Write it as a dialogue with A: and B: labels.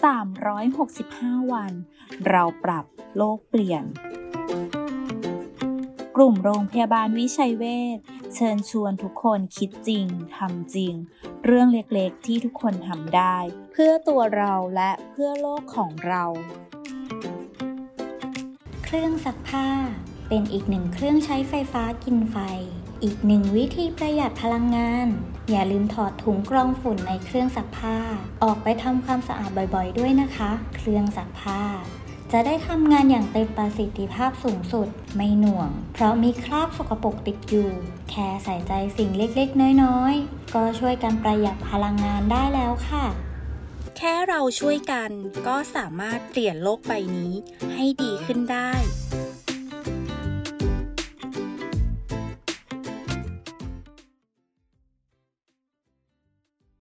A: 365 วัน เราปรับโลกเปลี่ยน กลุ่มโรงพยาบาลวิชัยเวชเชิญชวนทุกคนคิดจริงทำจริง เรื่องเล็กๆที่ทุกคนทำได้ เพื่อตัวเราและเพื่อโลกของเรา
B: เครื่องซักผ้าเป็นอีกหนึ่งเครื่องใช้ไฟฟ้ากินไฟ อีกหนึ่งวิธีประหยัดพลังงาน อย่าลืมถอดถุงกรองฝุ่นในเครื่องซักผ้า ออกไปทำความสะอาดบ่อยๆ ด้วยนะคะ เครื่องซักผ้า จะได้ทำงานอย่างเต็มประสิทธิภาพสูงสุด ไม่หน่วง เพราะมีคราบสกปรกติดอยู่ แค่ใส่ใจสิ่งเล็กๆ น้อยๆ ก็ช่วยกันประหยัดพลังงานได้แล้วค่ะ
A: แค่เราช่วยกันก็สามารถเปลี่ยนโลกใบนี้ให้ดีขึ้นได้